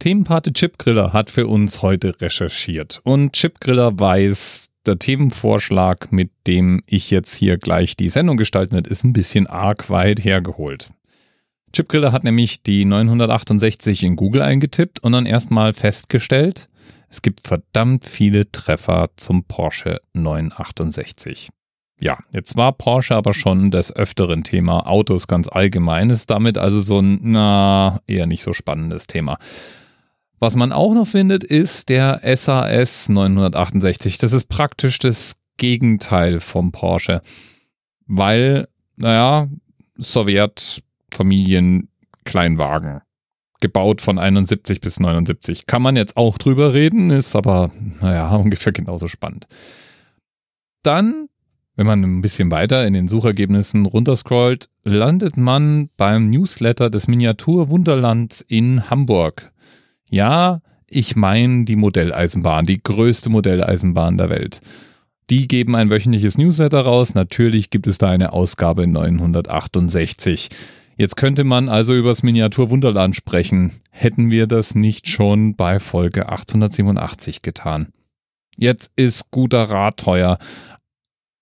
Themenpate Chipgriller hat für uns heute recherchiert und Chipgriller weiß, der Themenvorschlag, mit dem ich jetzt hier gleich die Sendung gestalten wird, ist ein bisschen arg weit hergeholt. Chipgriller hat nämlich die 968 in Google eingetippt und dann erstmal festgestellt, es gibt verdammt viele Treffer zum Porsche 968. Ja, jetzt war Porsche aber schon des öfteren Thema Autos ganz allgemein, ist damit also so ein, na, eher nicht so spannendes Thema. Was man auch noch findet, ist der SAS 968. Das ist praktisch das Gegenteil vom Porsche, weil, naja, Sowjetfamilien Kleinwagen. Gebaut von 71 bis 79. Kann man jetzt auch drüber reden, ist aber, naja, ungefähr genauso spannend. Dann, wenn man ein bisschen weiter in den Suchergebnissen runterscrollt, landet man beim Newsletter des Miniatur Wunderlands in Hamburg. Ja, ich meine die Modelleisenbahn, die größte Modelleisenbahn der Welt. Die geben ein wöchentliches Newsletter raus. Natürlich gibt es da eine Ausgabe 968. Jetzt könnte man also übers Miniatur Wunderland sprechen. Hätten wir das nicht schon bei Folge 887 getan? Jetzt ist guter Rat teuer,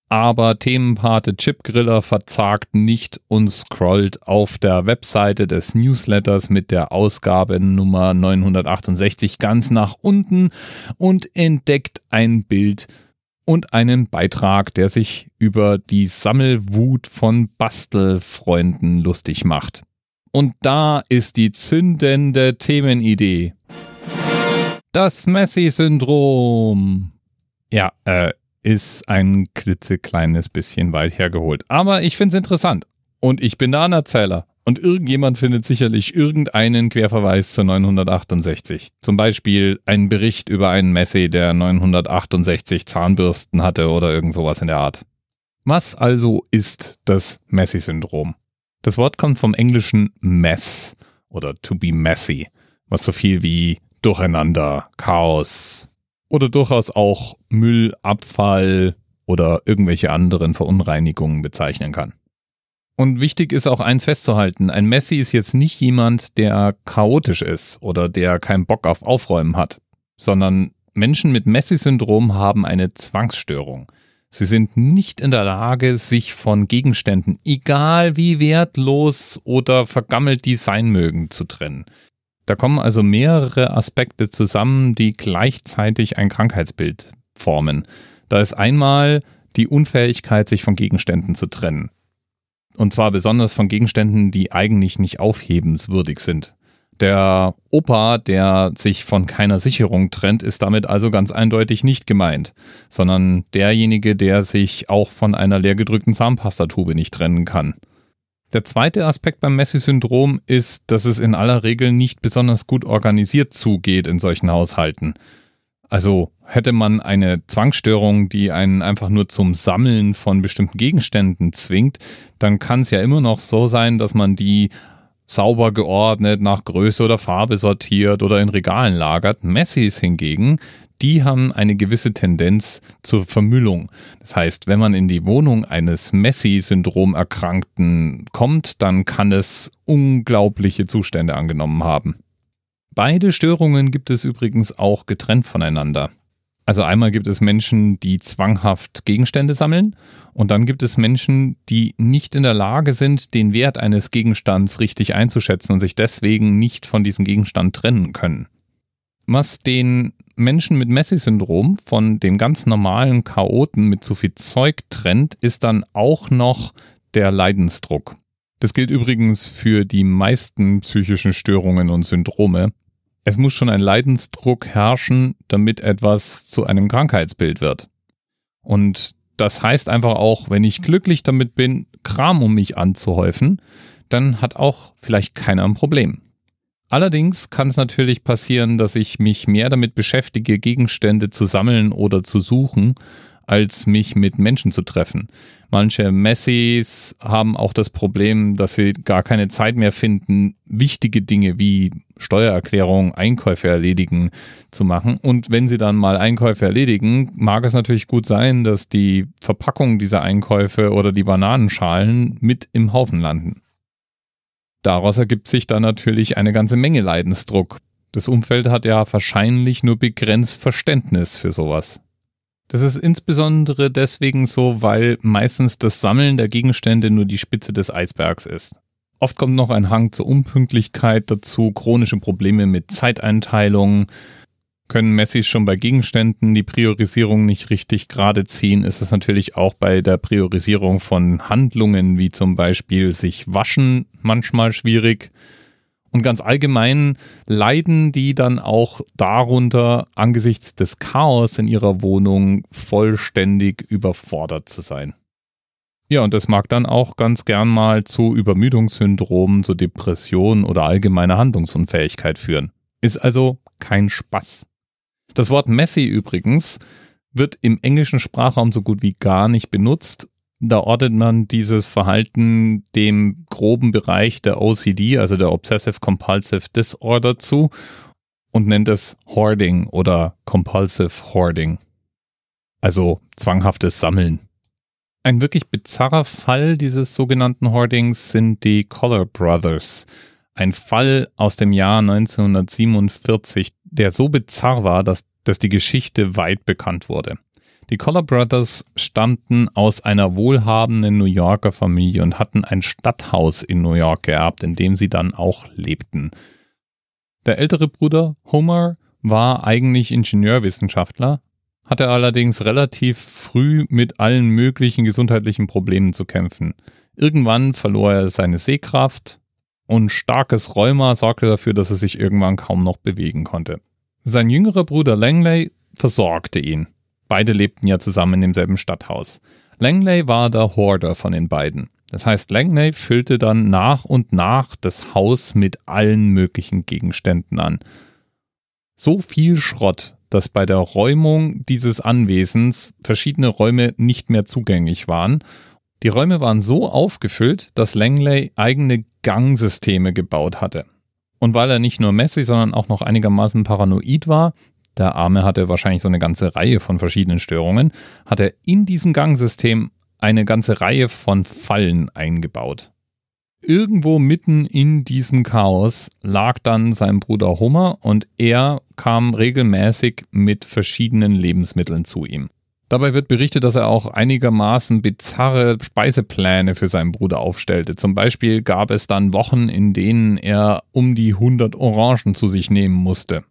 aber Themenpate Chipgriller verzagt nicht und scrollt auf der Webseite des Newsletters mit der Ausgabe Nummer 968 ganz nach unten und entdeckt ein Bild und einen Beitrag, der sich über die Sammelwut von Bastelfreunden lustig macht. Und da ist die zündende Themenidee. Das Messi-Syndrom. Ja, äh, ist ein klitzekleines bisschen weit hergeholt. Aber ich finde es interessant. Und ich bin der Anerzähler. Und irgendjemand findet sicherlich irgendeinen Querverweis zur 968. Zum Beispiel einen Bericht über einen Messi, der 968 Zahnbürsten hatte oder irgend sowas in der Art. Was also ist das Messi-Syndrom? Das Wort kommt vom englischen mess oder to be messy, was so viel wie Durcheinander, Chaos, oder durchaus auch Müll, Abfall oder irgendwelche anderen Verunreinigungen bezeichnen kann. Und wichtig ist auch eins festzuhalten, ein Messi ist jetzt nicht jemand, der chaotisch ist oder der keinen Bock auf Aufräumen hat, sondern Menschen mit Messi-Syndrom haben eine Zwangsstörung. Sie sind nicht in der Lage, sich von Gegenständen, egal wie wertlos oder vergammelt die sein mögen, zu trennen. Da kommen also mehrere Aspekte zusammen, die gleichzeitig ein Krankheitsbild formen. Da ist einmal die Unfähigkeit, sich von Gegenständen zu trennen. Und zwar besonders von Gegenständen, die eigentlich nicht aufhebenswürdig sind. Der Opa, der sich von keiner Sicherung trennt, ist damit also ganz eindeutig nicht gemeint, sondern derjenige, der sich auch von einer leergedrückten Zahnpastatube nicht trennen kann. Der zweite Aspekt beim Messi-Syndrom ist, dass es in aller Regel nicht besonders gut organisiert zugeht in solchen Haushalten. Also hätte man eine Zwangsstörung, die einen einfach nur zum Sammeln von bestimmten Gegenständen zwingt, dann kann es ja immer noch so sein, dass man die sauber geordnet nach Größe oder Farbe sortiert oder in Regalen lagert. Messis hingegen, die haben eine gewisse Tendenz zur Vermüllung. Das heißt, wenn man in die Wohnung eines Messi-Syndrom-Erkrankten kommt, dann kann es unglaubliche Zustände angenommen haben. Beide Störungen gibt es übrigens auch getrennt voneinander. Also einmal gibt es Menschen, die zwanghaft Gegenstände sammeln und dann gibt es Menschen, die nicht in der Lage sind, den Wert eines Gegenstands richtig einzuschätzen und sich deswegen nicht von diesem Gegenstand trennen können. Was den Menschen mit Messi-Syndrom von dem ganz normalen Chaoten mit zu viel Zeug trennt, ist dann auch noch der Leidensdruck. Das gilt übrigens für die meisten psychischen Störungen und Syndrome. Es muss schon ein Leidensdruck herrschen, damit etwas zu einem Krankheitsbild wird. Und das heißt einfach auch, wenn ich glücklich damit bin, Kram um mich anzuhäufen, dann hat auch vielleicht keiner ein Problem. Allerdings kann es natürlich passieren, dass ich mich mehr damit beschäftige, Gegenstände zu sammeln oder zu suchen, als mich mit Menschen zu treffen. Manche Messis haben auch das Problem, dass sie gar keine Zeit mehr finden, wichtige Dinge wie Steuererklärung, Einkäufe erledigen zu machen. Und wenn sie dann mal Einkäufe erledigen, mag es natürlich gut sein, dass die Verpackung dieser Einkäufe oder die Bananenschalen mit im Haufen landen. Daraus ergibt sich dann natürlich eine ganze Menge Leidensdruck. Das Umfeld hat ja wahrscheinlich nur begrenzt Verständnis für sowas. Das ist insbesondere deswegen so, weil meistens das Sammeln der Gegenstände nur die Spitze des Eisbergs ist. Oft kommt noch ein Hang zur Unpünktlichkeit dazu, chronische Probleme mit Zeiteinteilung. Können Messis schon bei Gegenständen die Priorisierung nicht richtig gerade ziehen, ist es natürlich auch bei der Priorisierung von Handlungen wie zum Beispiel sich waschen manchmal schwierig. Und ganz allgemein leiden die dann auch darunter, angesichts des Chaos in ihrer Wohnung vollständig überfordert zu sein. Ja, und das mag dann auch ganz gern mal zu Übermüdungssyndromen, zu Depressionen oder allgemeiner Handlungsunfähigkeit führen. Ist also kein Spaß. Das Wort messy übrigens wird im englischen Sprachraum so gut wie gar nicht benutzt. Da ordnet man dieses Verhalten dem groben Bereich der OCD, also der Obsessive Compulsive Disorder zu und nennt es Hoarding oder Compulsive Hoarding. Also zwanghaftes Sammeln. Ein wirklich bizarrer Fall dieses sogenannten Hoardings sind die Collar Brothers. Ein Fall aus dem Jahr 1947, der so bizarr war, dass, dass die Geschichte weit bekannt wurde. Die Collar Brothers stammten aus einer wohlhabenden New Yorker Familie und hatten ein Stadthaus in New York geerbt, in dem sie dann auch lebten. Der ältere Bruder Homer war eigentlich Ingenieurwissenschaftler, hatte allerdings relativ früh mit allen möglichen gesundheitlichen Problemen zu kämpfen. Irgendwann verlor er seine Sehkraft und starkes Rheuma sorgte dafür, dass er sich irgendwann kaum noch bewegen konnte. Sein jüngerer Bruder Langley versorgte ihn. Beide lebten ja zusammen in demselben Stadthaus. Langley war der Hoarder von den beiden. Das heißt, Langley füllte dann nach und nach das Haus mit allen möglichen Gegenständen an. So viel Schrott, dass bei der Räumung dieses Anwesens verschiedene Räume nicht mehr zugänglich waren. Die Räume waren so aufgefüllt, dass Langley eigene Gangsysteme gebaut hatte. Und weil er nicht nur messy, sondern auch noch einigermaßen paranoid war, der Arme hatte wahrscheinlich so eine ganze Reihe von verschiedenen Störungen, hat er in diesem Gangsystem eine ganze Reihe von Fallen eingebaut. Irgendwo mitten in diesem Chaos lag dann sein Bruder Homer und er kam regelmäßig mit verschiedenen Lebensmitteln zu ihm. Dabei wird berichtet, dass er auch einigermaßen bizarre Speisepläne für seinen Bruder aufstellte. Zum Beispiel gab es dann Wochen, in denen er um die 100 Orangen zu sich nehmen musste.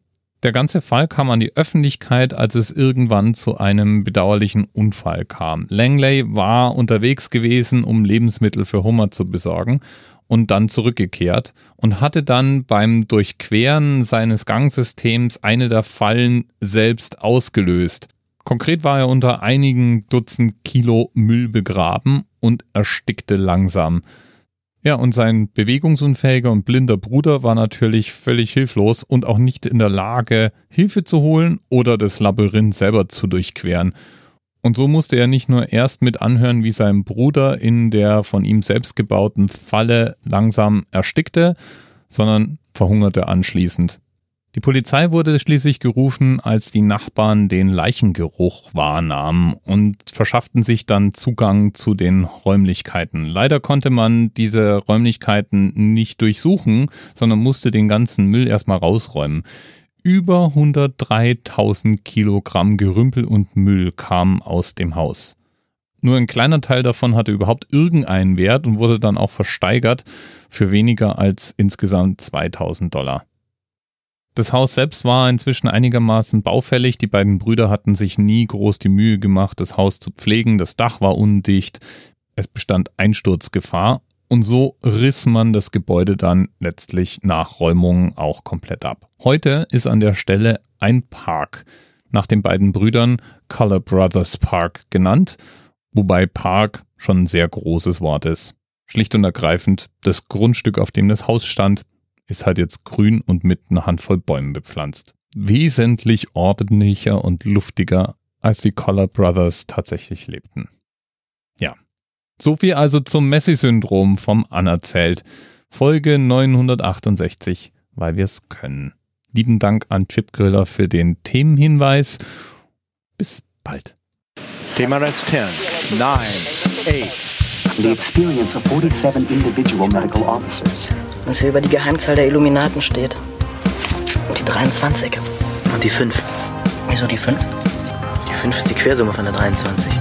Der ganze Fall kam an die Öffentlichkeit, als es irgendwann zu einem bedauerlichen Unfall kam. Langley war unterwegs gewesen, um Lebensmittel für Hummer zu besorgen und dann zurückgekehrt und hatte dann beim Durchqueren seines Gangsystems eine der Fallen selbst ausgelöst. Konkret war er unter einigen Dutzend Kilo Müll begraben und erstickte langsam. Ja, und sein bewegungsunfähiger und blinder Bruder war natürlich völlig hilflos und auch nicht in der Lage, Hilfe zu holen oder das Labyrinth selber zu durchqueren. Und so musste er nicht nur erst mit anhören, wie sein Bruder in der von ihm selbst gebauten Falle langsam erstickte, sondern verhungerte anschließend. Die Polizei wurde schließlich gerufen, als die Nachbarn den Leichengeruch wahrnahmen und verschafften sich dann Zugang zu den Räumlichkeiten. Leider konnte man diese Räumlichkeiten nicht durchsuchen, sondern musste den ganzen Müll erstmal rausräumen. Über 103.000 Kilogramm Gerümpel und Müll kamen aus dem Haus. Nur ein kleiner Teil davon hatte überhaupt irgendeinen Wert und wurde dann auch versteigert für weniger als insgesamt 2000 Dollar. Das Haus selbst war inzwischen einigermaßen baufällig. Die beiden Brüder hatten sich nie groß die Mühe gemacht, das Haus zu pflegen. Das Dach war undicht. Es bestand Einsturzgefahr. Und so riss man das Gebäude dann letztlich nach Räumungen auch komplett ab. Heute ist an der Stelle ein Park nach den beiden Brüdern Color Brothers Park genannt, wobei Park schon ein sehr großes Wort ist. Schlicht und ergreifend, das Grundstück, auf dem das Haus stand, ist halt jetzt grün und mit einer Handvoll Bäumen bepflanzt. Wesentlich ordentlicher und luftiger, als die Collar Brothers tatsächlich lebten. Ja. So viel also zum Messi-Syndrom vom Anerzählt. Folge 968, weil wir es können. Lieben Dank an Chipgriller für den Themenhinweis. Bis bald. Thema Rest 10, 9, 8. The experience of 47 individual medical officers was hier über die Geheimzahl der Illuminaten steht. Die 23. Und die 5. Wieso die 5? Die 5 ist die Quersumme von der 23.